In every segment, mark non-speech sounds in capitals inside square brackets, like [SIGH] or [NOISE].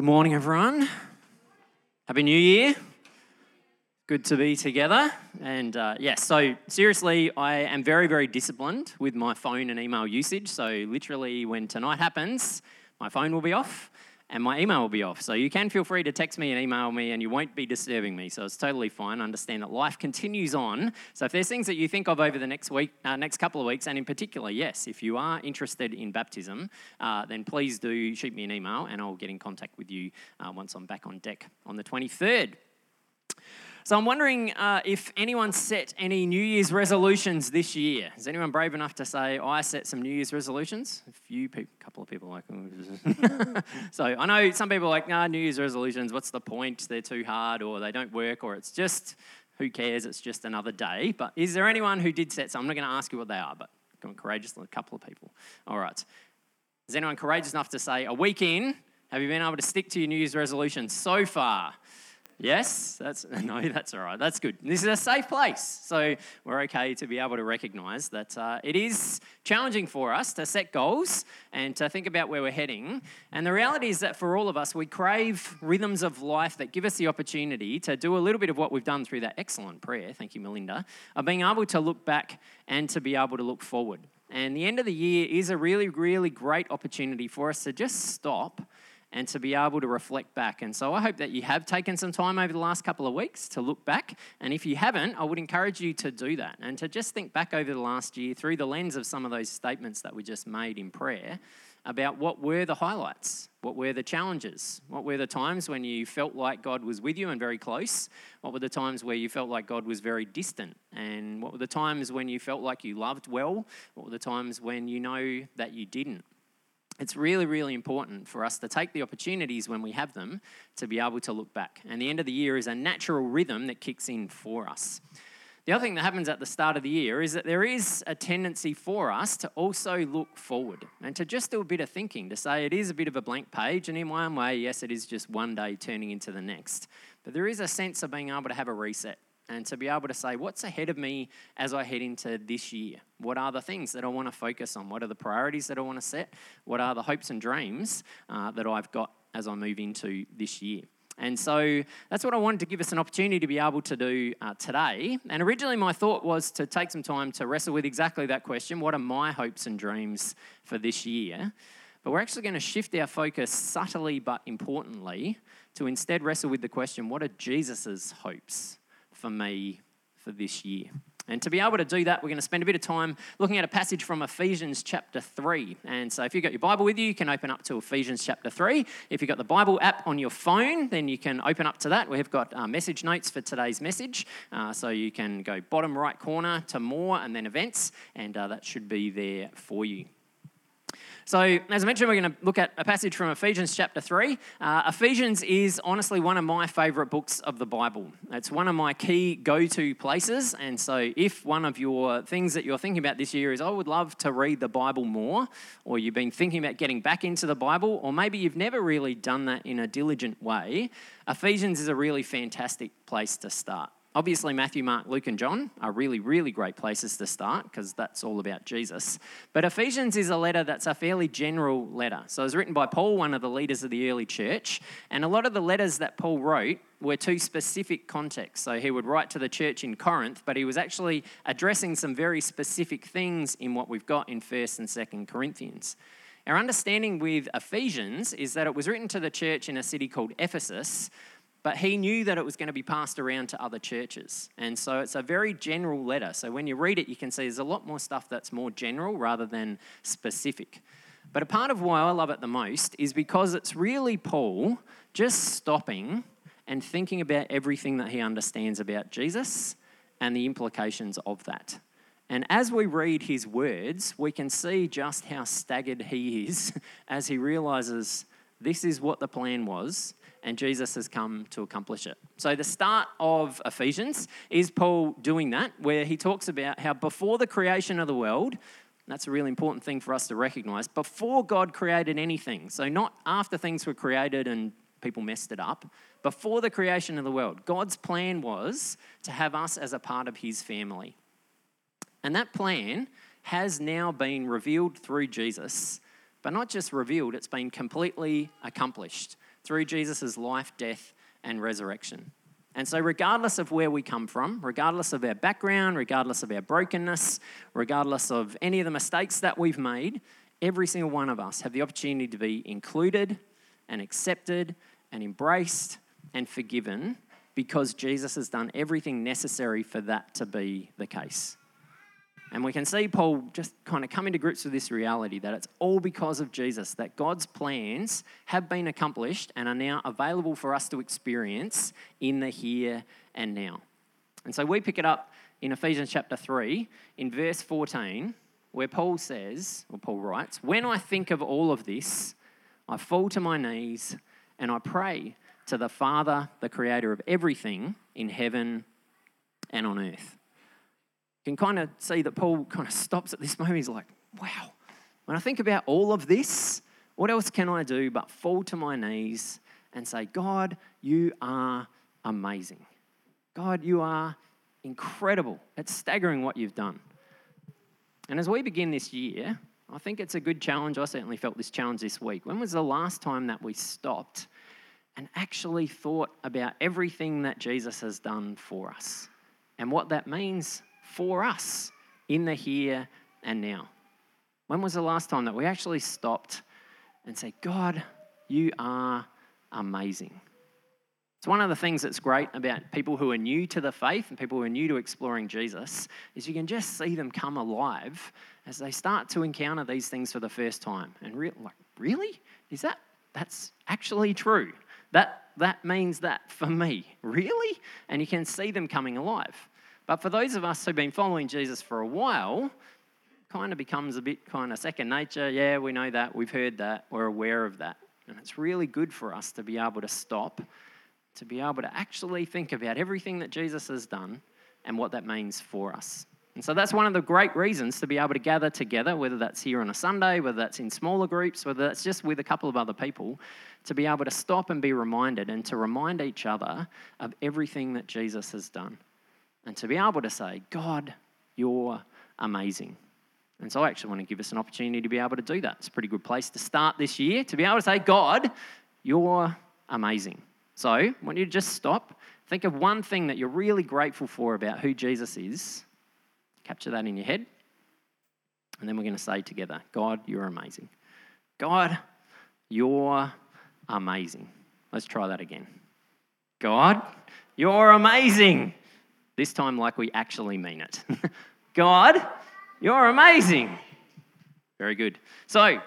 Good morning, everyone. Happy New Year. Good to be together. And uh, yes, yeah, so seriously, I am very, very disciplined with my phone and email usage. So, literally, when tonight happens, my phone will be off and my email will be off. So you can feel free to text me and email me, and you won't be disturbing me. So it's totally fine. Understand that life continues on. So if there's things that you think of over the next week, uh, next couple of weeks, and in particular, yes, if you are interested in baptism, uh, then please do shoot me an email, and I'll get in contact with you uh, once I'm back on deck on the 23rd. So I'm wondering uh, if anyone set any New Year's resolutions this year. Is anyone brave enough to say, oh, I set some New Year's resolutions? A few people, a couple of people like, [LAUGHS] so I know some people are like, nah, New Year's resolutions, what's the point? They're too hard or they don't work or it's just, who cares? It's just another day. But is there anyone who did set some? I'm not going to ask you what they are, but come on, courageous, a couple of people. All right. Is anyone courageous enough to say, a week in, have you been able to stick to your New Year's resolutions so far? Yes, that's [LAUGHS] no, that's all right. That's good. This is a safe place, so we're okay to be able to recognise that uh, it is challenging for us to set goals and to think about where we're heading. And the reality is that for all of us, we crave rhythms of life that give us the opportunity to do a little bit of what we've done through that excellent prayer. Thank you, Melinda. Of being able to look back and to be able to look forward. And the end of the year is a really, really great opportunity for us to just stop and to be able to reflect back. And so I hope that you have taken some time over the last couple of weeks to look back. And if you haven't, I would encourage you to do that and to just think back over the last year through the lens of some of those statements that we just made in prayer about what were the highlights, what were the challenges, what were the times when you felt like God was with you and very close, what were the times where you felt like God was very distant, and what were the times when you felt like you loved well, what were the times when you know that you didn't it's really, really important for us to take the opportunities when we have them to be able to look back. And the end of the year is a natural rhythm that kicks in for us. The other thing that happens at the start of the year is that there is a tendency for us to also look forward and to just do a bit of thinking, to say it is a bit of a blank page, and in one way, yes, it is just one day turning into the next. But there is a sense of being able to have a reset and to be able to say, what's ahead of me as I head into this year? What are the things that I want to focus on? What are the priorities that I want to set? What are the hopes and dreams uh, that I've got as I move into this year? And so that's what I wanted to give us an opportunity to be able to do uh, today. And originally, my thought was to take some time to wrestle with exactly that question what are my hopes and dreams for this year? But we're actually going to shift our focus subtly but importantly to instead wrestle with the question what are Jesus' hopes for me for this year. And to be able to do that, we're going to spend a bit of time looking at a passage from Ephesians chapter 3. And so if you've got your Bible with you, you can open up to Ephesians chapter 3. If you've got the Bible app on your phone, then you can open up to that. We've got uh, message notes for today's message. Uh, so you can go bottom right corner to more and then events, and uh, that should be there for you. So, as I mentioned, we're going to look at a passage from Ephesians chapter 3. Uh, Ephesians is honestly one of my favourite books of the Bible. It's one of my key go to places. And so, if one of your things that you're thinking about this year is, I would love to read the Bible more, or you've been thinking about getting back into the Bible, or maybe you've never really done that in a diligent way, Ephesians is a really fantastic place to start. Obviously, Matthew, Mark, Luke, and John are really, really great places to start because that's all about Jesus. But Ephesians is a letter that's a fairly general letter. So it was written by Paul, one of the leaders of the early church. And a lot of the letters that Paul wrote were to specific contexts. So he would write to the church in Corinth, but he was actually addressing some very specific things in what we've got in 1st and 2nd Corinthians. Our understanding with Ephesians is that it was written to the church in a city called Ephesus, but he knew that it was going to be passed around to other churches. And so it's a very general letter. So when you read it, you can see there's a lot more stuff that's more general rather than specific. But a part of why I love it the most is because it's really Paul just stopping and thinking about everything that he understands about Jesus and the implications of that. And as we read his words, we can see just how staggered he is [LAUGHS] as he realizes this is what the plan was and Jesus has come to accomplish it. So, the start of Ephesians is Paul doing that, where he talks about how before the creation of the world, that's a really important thing for us to recognize, before God created anything, so not after things were created and people messed it up, before the creation of the world, God's plan was to have us as a part of his family. And that plan has now been revealed through Jesus, but not just revealed, it's been completely accomplished through Jesus' life, death, and resurrection. And so, regardless of where we come from, regardless of our background, regardless of our brokenness, regardless of any of the mistakes that we've made, every single one of us have the opportunity to be included and accepted and embraced and forgiven because Jesus has done everything necessary for that to be the case. And we can see Paul just kind of coming to grips with this reality that it's all because of Jesus, that God's plans have been accomplished and are now available for us to experience in the here and now. And so we pick it up in Ephesians chapter 3, in verse 14, where Paul says, or Paul writes, When I think of all of this, I fall to my knees and I pray to the Father, the creator of everything in heaven and on earth. Can kind of see that Paul kind of stops at this moment. He's like, wow, when I think about all of this, what else can I do but fall to my knees and say, God, you are amazing. God, you are incredible. It's staggering what you've done. And as we begin this year, I think it's a good challenge. I certainly felt this challenge this week. When was the last time that we stopped and actually thought about everything that Jesus has done for us and what that means for us in the here and now? When was the last time that we actually stopped and said, God, you are amazing? It's one of the things that's great about people who are new to the faith and people who are new to exploring Jesus is you can just see them come alive as they start to encounter these things for the first time. And re- like, really? Is that that's actually true? That that means that for me. Really? And you can see them coming alive. But for those of us who've been following Jesus for a while, kind of becomes a bit kind of second nature. Yeah, we know that. We've heard that. We're aware of that. And it's really good for us to be able to stop to be able to actually think about everything that Jesus has done and what that means for us. And so that's one of the great reasons to be able to gather together, whether that's here on a Sunday, whether that's in smaller groups, whether that's just with a couple of other people, to be able to stop and be reminded and to remind each other of everything that Jesus has done. And to be able to say, God, you're amazing. And so I actually want to give us an opportunity to be able to do that. It's a pretty good place to start this year, to be able to say, God, you're amazing. So I want you to just stop. Think of one thing that you're really grateful for about who Jesus is. Capture that in your head. And then we're going to say together, God, you're amazing. God, you're amazing. Let's try that again. God, you're amazing. This time, like we actually mean it. [LAUGHS] God, you're amazing. Very good. So,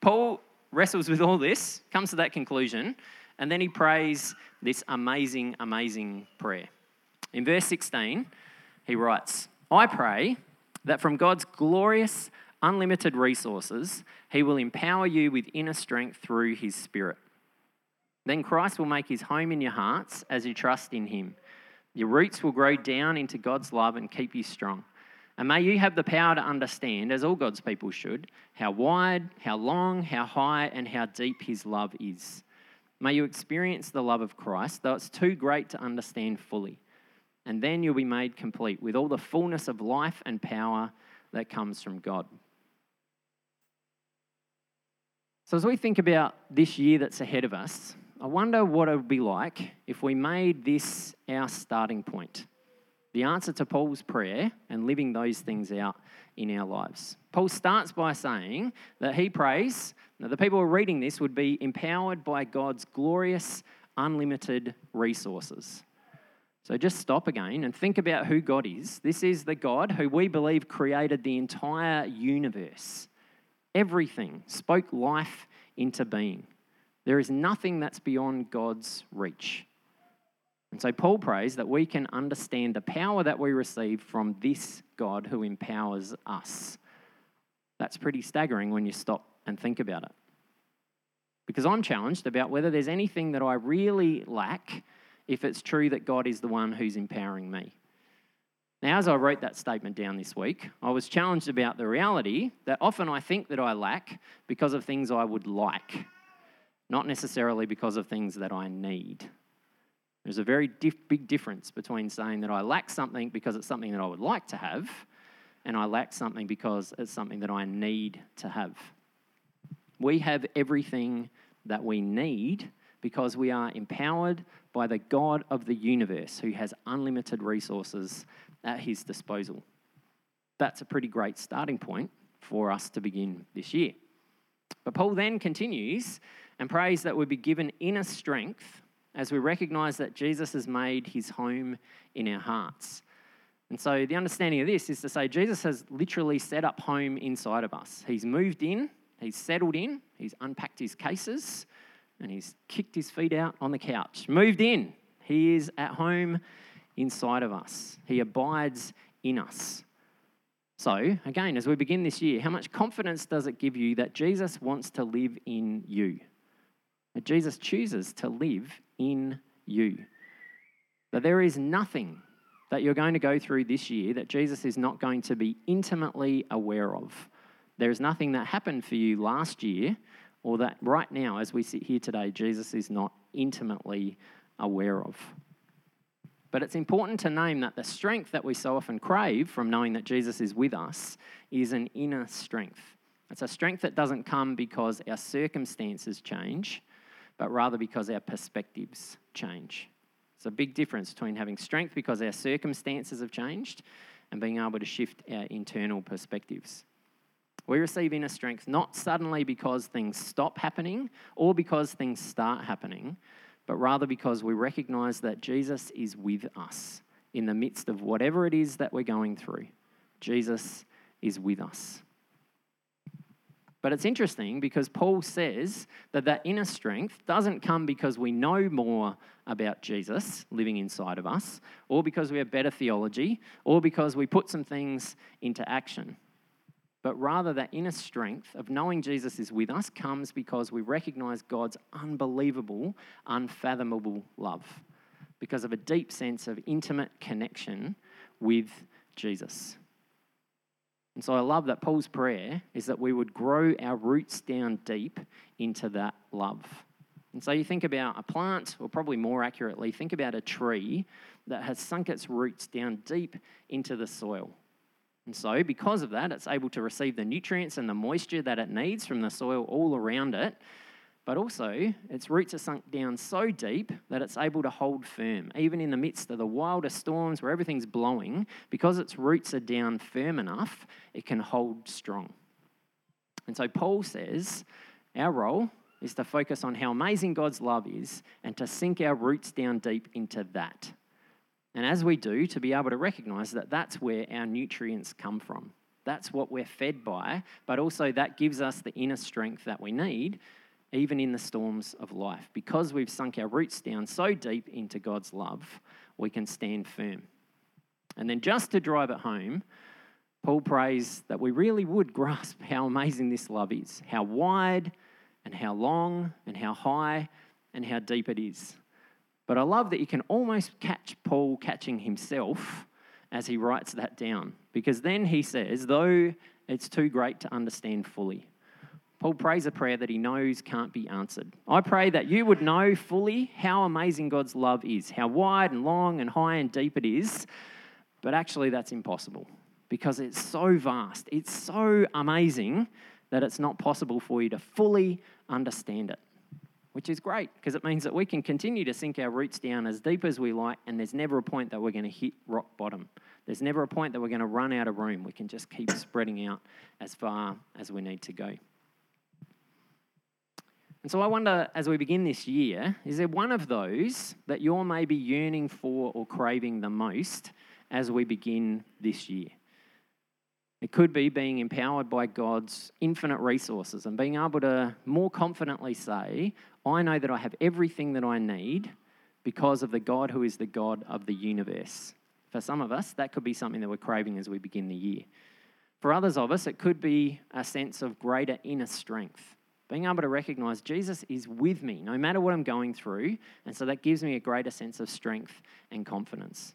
Paul wrestles with all this, comes to that conclusion, and then he prays this amazing, amazing prayer. In verse 16, he writes, I pray that from God's glorious, unlimited resources, he will empower you with inner strength through his Spirit. Then Christ will make his home in your hearts as you trust in him. Your roots will grow down into God's love and keep you strong. And may you have the power to understand, as all God's people should, how wide, how long, how high, and how deep his love is May you experience the love of Christ, though it's too great to understand fully. And then you'll be made complete with all the fullness of life and power that comes from God. So, as we think about this year that's ahead of us, I wonder what it would be like if we made this our starting point. The answer to Paul's prayer and living those things out in our lives. Paul starts by saying that he prays now, the people who are reading this would be empowered by God's glorious, unlimited resources. So just stop again and think about who God is. This is the God who we believe created the entire universe. Everything spoke life into being. There is nothing that's beyond God's reach. And so Paul prays that we can understand the power that we receive from this God who empowers us. That's pretty staggering when you stop and think about it. Because I'm challenged about whether there's anything that I really lack if it's true that God is the one who's empowering me. Now, as I wrote that statement down this week, I was challenged about the reality that often I think that I lack because of things I would like, not necessarily because of things that I need. There's a very big difference between saying that I lack something because it's something that I would like to have, and I lack something because it's something that I need to have. We have everything that we need because we are empowered by the God of the universe who has unlimited resources at his disposal. That's a pretty great starting point for us to begin this year. But Paul then continues and prays that we be given inner strength as we recognize that Jesus has made his home in our hearts. And so the understanding of this is to say Jesus has literally set up home inside of us. He's moved in, he's settled in, he's unpacked his cases, and he's kicked his feet out on the couch, moved in. He is at home inside of us, he abides in us. So, again, as we begin this year, how much confidence does it give you that Jesus wants to live in you? Jesus chooses to live in you. That there is nothing that you're going to go through this year that Jesus is not going to be intimately aware of. There is nothing that happened for you last year or that right now, as we sit here today, Jesus is not intimately aware of. But it's important to name that the strength that we so often crave from knowing that Jesus is with us is an inner strength. It's a strength that doesn't come because our circumstances change, but rather because our perspectives change. It's a big difference between having strength because our circumstances have changed and being able to shift our internal perspectives. We receive inner strength not suddenly because things stop happening or because things start happening, but rather because we recognize that Jesus is with us in the midst of whatever it is that we're going through. Jesus is with us. But it's interesting because Paul says that that inner strength doesn't come because we know more about Jesus living inside of us, or because we have better theology, or because we put some things into action but rather that inner strength of knowing Jesus is with us comes because we recognize God's unbelievable, unfathomable love, because of a deep sense of intimate connection with Jesus. And so I love that Paul's prayer is that we would grow our roots down deep into that love. And so you think about a plant, or probably more accurately, think about a tree that has sunk its roots down deep into the soil. And so, because of that, it's able to receive the nutrients and the moisture that it needs from the soil all around it. But also, its roots are sunk down so deep that it's able to hold firm, even in the midst of the wildest storms where everything's blowing. Because its roots are down firm enough, it can hold strong. And so, Paul says our role is to focus on how amazing God's love is and to sink our roots down deep into that. And as we do, to be able to recognize that that's where our nutrients come from. That's what we're fed by, but also that gives us the inner strength that we need, even in the storms of life. Because we've sunk our roots down so deep into God's love, we can stand firm. And then, just to drive it home, Paul prays that we really would [LAUGHS] grasp how amazing this love is, how wide and how long and how high and how deep it is. But I love that you can almost catch Paul catching himself as he writes that down, because then he says, though it's too great to understand fully. Paul prays a prayer that he knows can't be answered. I pray that you would know fully how amazing God's love is, how wide and long and high and deep it is, but actually that's impossible because it's so vast, it's so amazing that it's not possible for you to fully understand it which is great because it means that we can continue to sink our roots down as deep as we like, and there's never a point that we're going to hit rock bottom. There's never a point that we're going to run out of room. We can just keep spreading out as far as we need to go. And so I wonder, as we begin this year, is there one of those that you're maybe yearning for or craving the most as we begin this year? It could be being empowered by God's infinite resources and being able to more confidently say, I know that I have everything that I need because of the God who is the God of the universe. For some of us, that could be something that we're craving as we begin the year. For others of us, it could be a sense of greater inner strength. Being able to recognize Jesus is with me no matter what I'm going through, and so that gives me a greater sense of strength and confidence.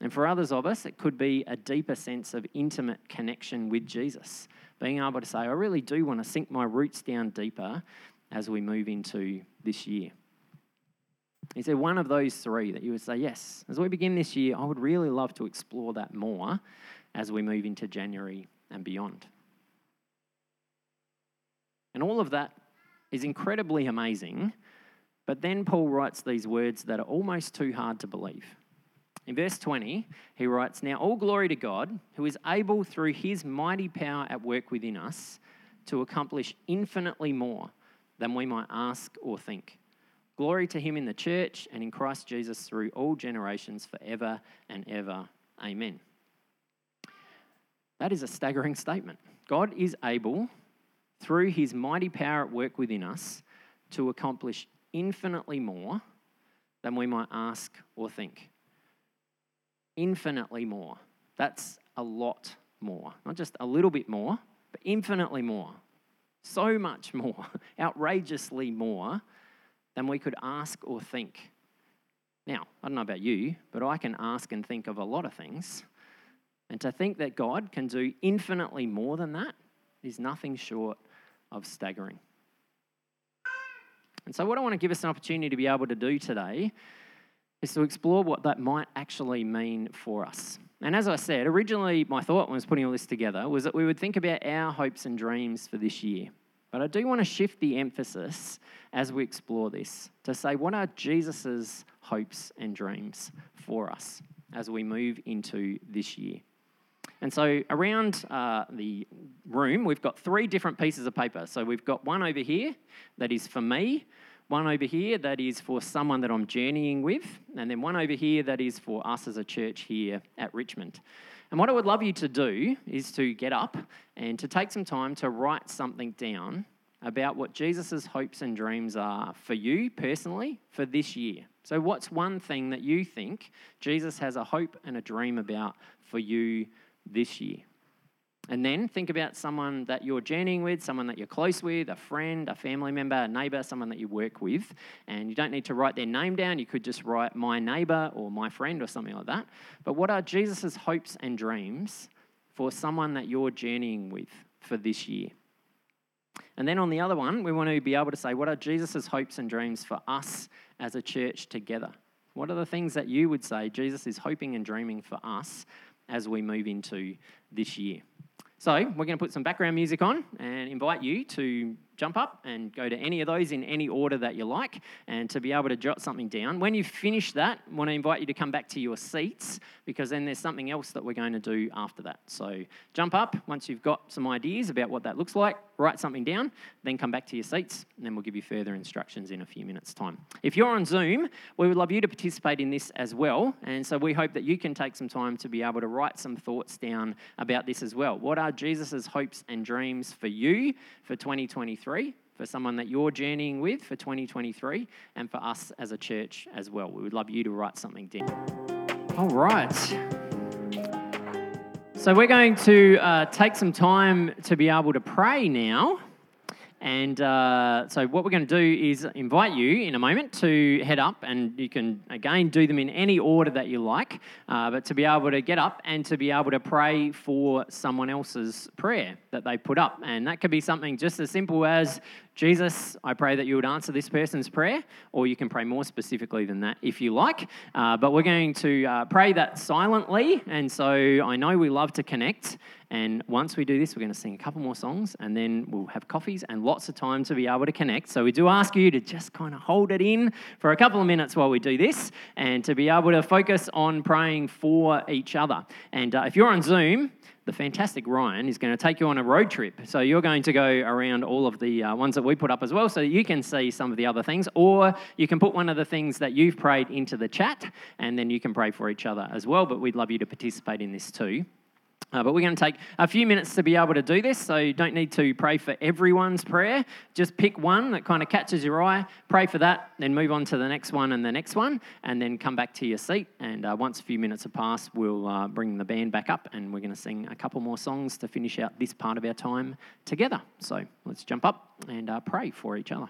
And for others of us, it could be a deeper sense of intimate connection with Jesus. Being able to say, I really do want to sink my roots down deeper as we move into this year. Is there one of those three that you would say, yes, as we begin this year, I would really love to explore that more as we move into January and beyond? And all of that is incredibly amazing But then Paul writes these words that are almost too hard to believe. In verse 20, he writes, Now all glory to God, who is able through his mighty power at work within us to accomplish infinitely more than we might ask or think. Glory to him in the church and in Christ Jesus through all generations, forever and ever. Amen. That is a staggering statement. God is able, through his mighty power at work within us, to accomplish infinitely more than we might ask or think. Infinitely more. That's a lot more. Not just a little bit more, but infinitely more. So much more, [LAUGHS] outrageously more than we could ask or think. Now, I don't know about you, but I can ask and think of a lot of things. And to think that God can do infinitely more than that is nothing short of staggering. And so, what I want to give us an opportunity to be able to do today is to explore what that might actually mean for us. And as I said, originally my thought when I was putting all this together was that we would think about our hopes and dreams for this year. But I do want to shift the emphasis as we explore this to say, what are Jesus' hopes and dreams for us as we move into this year? And so around uh, the room, we've got three different pieces of paper. So we've got one over here that is for me, one over here that is for someone that I'm journeying with, and then one over here that is for us as a church here at Richmond. And what I would love you to do is to get up and to take some time to write something down about what Jesus' hopes and dreams are for you personally for this year. So, what's one thing that you think Jesus has a hope and a dream about for you this year? And then think about someone that you're journeying with, someone that you're close with, a friend, a family member, a neighbor, someone that you work with. And you don't need to write their name down. You could just write my neighbor or my friend or something like that. But what are Jesus' hopes and dreams for someone that you're journeying with for this year? And then on the other one, we want to be able to say, what are Jesus' hopes and dreams for us as a church together? What are the things that you would say Jesus is hoping and dreaming for us as we move into this year? So, we're going to put some background music on and invite you to jump up and go to any of those in any order that you like and to be able to jot something down. When you finish that, I want to invite you to come back to your seats because then there's something else that we're going to do after that. So jump up once you've got some ideas about what that looks like, write something down, then come back to your seats, and then we'll give you further instructions in a few minutes' time. If you're on Zoom, we would love you to participate in this as well. And so we hope that you can take some time to be able to write some thoughts down about this as well. What are Jesus' hopes and dreams for you for 2023? 2023, for someone that you're journeying with for 2023, and for us as a church as well. We would love you to write something down. All right. So, we're going to uh, take some time to be able to pray now. And uh, so, what we're going to do is invite you in a moment to head up, and you can again do them in any order that you like, uh, but to be able to get up and to be able to pray for someone else's prayer that they put up. And that could be something just as simple as Jesus, I pray that you would answer this person's prayer, or you can pray more specifically than that if you like. Uh, but we're going to uh, pray that silently, and so I know we love to connect. And once we do this, we're going to sing a couple more songs, and then we'll have coffees and lots of time to be able to connect. So we do ask you to just kind of hold it in for a couple of minutes while we do this, and to be able to focus on praying for each other. And uh, if you're on Zoom, the fantastic Ryan is going to take you on a road trip. So you're going to go around all of the uh, ones that we put up as well so you can see some of the other things. Or you can put one of the things that you've prayed into the chat and then you can pray for each other as well. But we'd love you to participate in this too. Uh, but we're going to take a few minutes to be able to do this, so you don't need to pray for everyone's prayer. Just pick one that kind of catches your eye, pray for that, then move on to the next one and the next one, and then come back to your seat. And uh, once a few minutes have passed, we'll uh, bring the band back up and we're going to sing a couple more songs to finish out this part of our time together. So let's jump up and uh, pray for each other.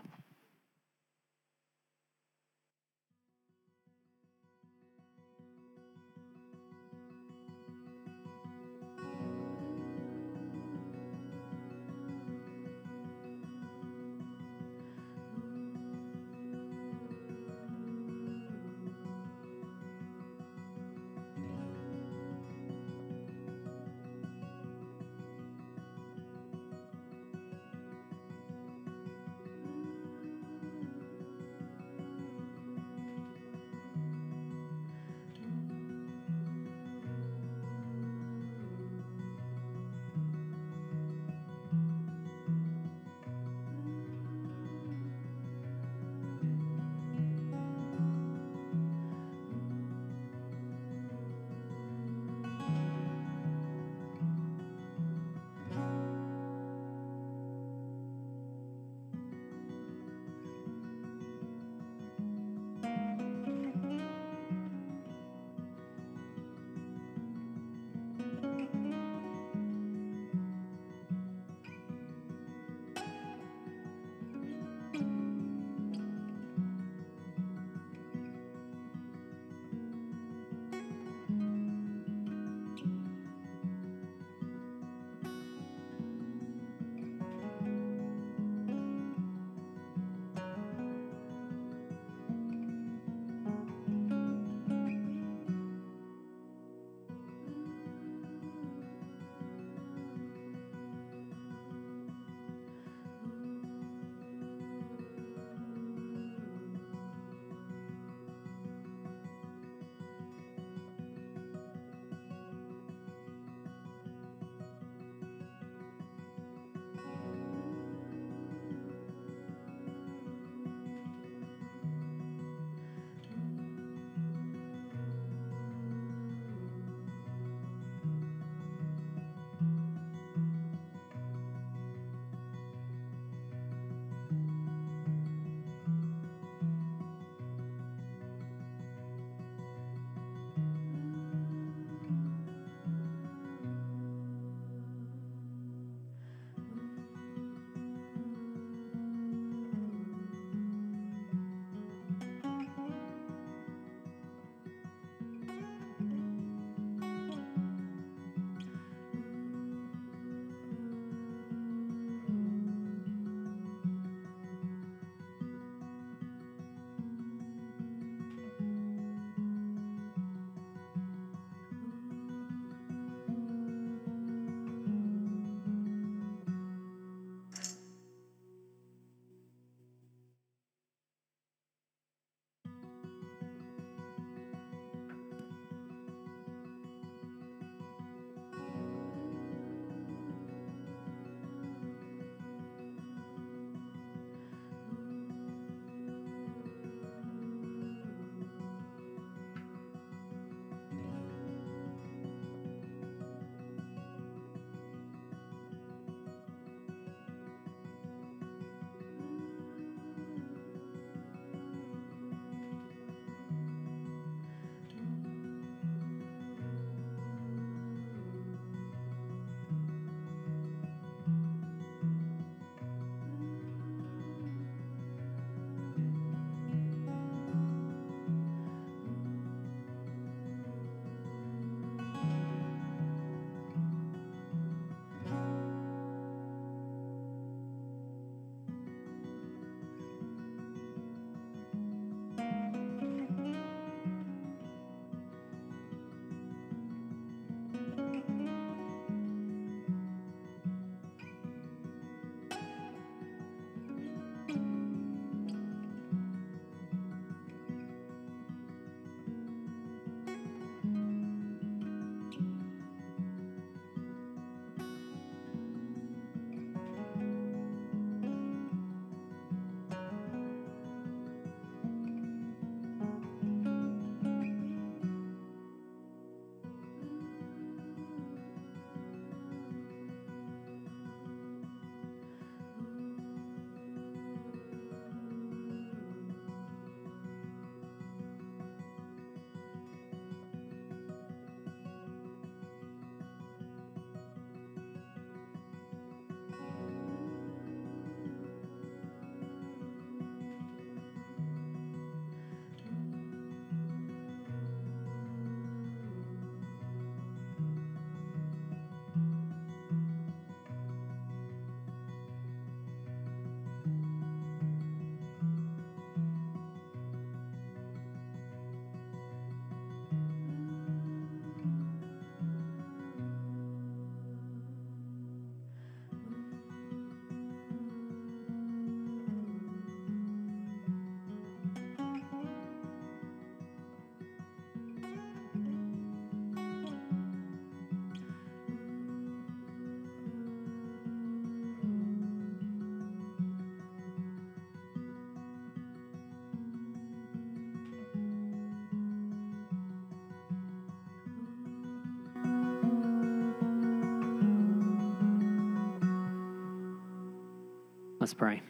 Let's pray.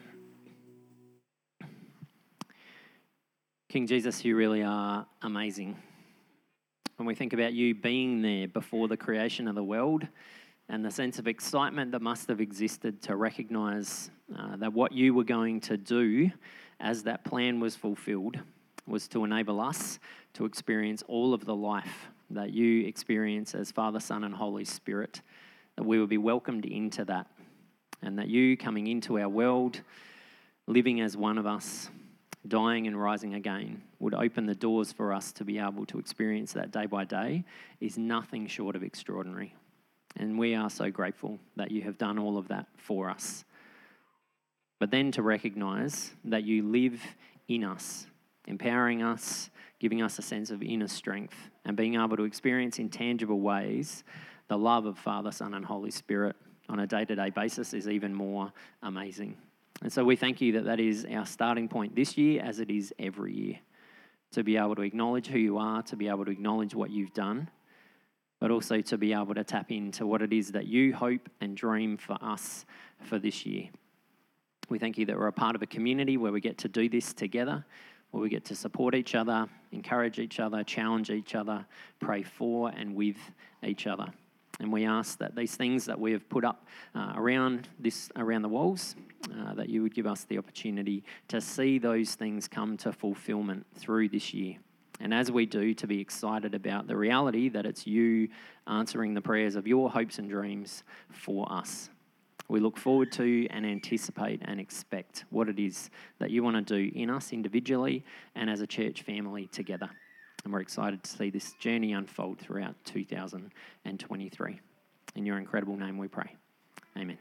King Jesus, you really are amazing. When we think about you being there before the creation of the world and the sense of excitement that must have existed to recognize uh, that what you were going to do as that plan was fulfilled was to enable us to experience all of the life that you experience as Father, Son, and Holy Spirit, that we would be welcomed into that, and that you coming into our world, living as one of us, dying and rising again, would open the doors for us to be able to experience that day by day, is nothing short of extraordinary. And we are so grateful that you have done all of that for us. But then to recognize that you live in us, empowering us, giving us a sense of inner strength, and being able to experience in tangible ways the love of Father, Son, and Holy Spirit on a day to day basis is even more amazing. And so we thank you that that is our starting point this year, as it is every year, to be able to acknowledge who you are, to be able to acknowledge what you've done, but also to be able to tap into what it is that you hope and dream for us for this year. We thank you that we're a part of a community where we get to do this together, where we get to support each other, encourage each other, challenge each other, pray for and with each other. And we ask that these things that we have put up uh, around this around the walls, uh, that you would give us the opportunity to see those things come to fulfillment through this year. And as we do, to be excited about the reality that it's you answering the prayers of your hopes and dreams for us. We look forward to and anticipate and expect what it is that you want to do in us individually and as a church family together. And we're excited to see this journey unfold throughout 2023. In your incredible name we pray. Amen.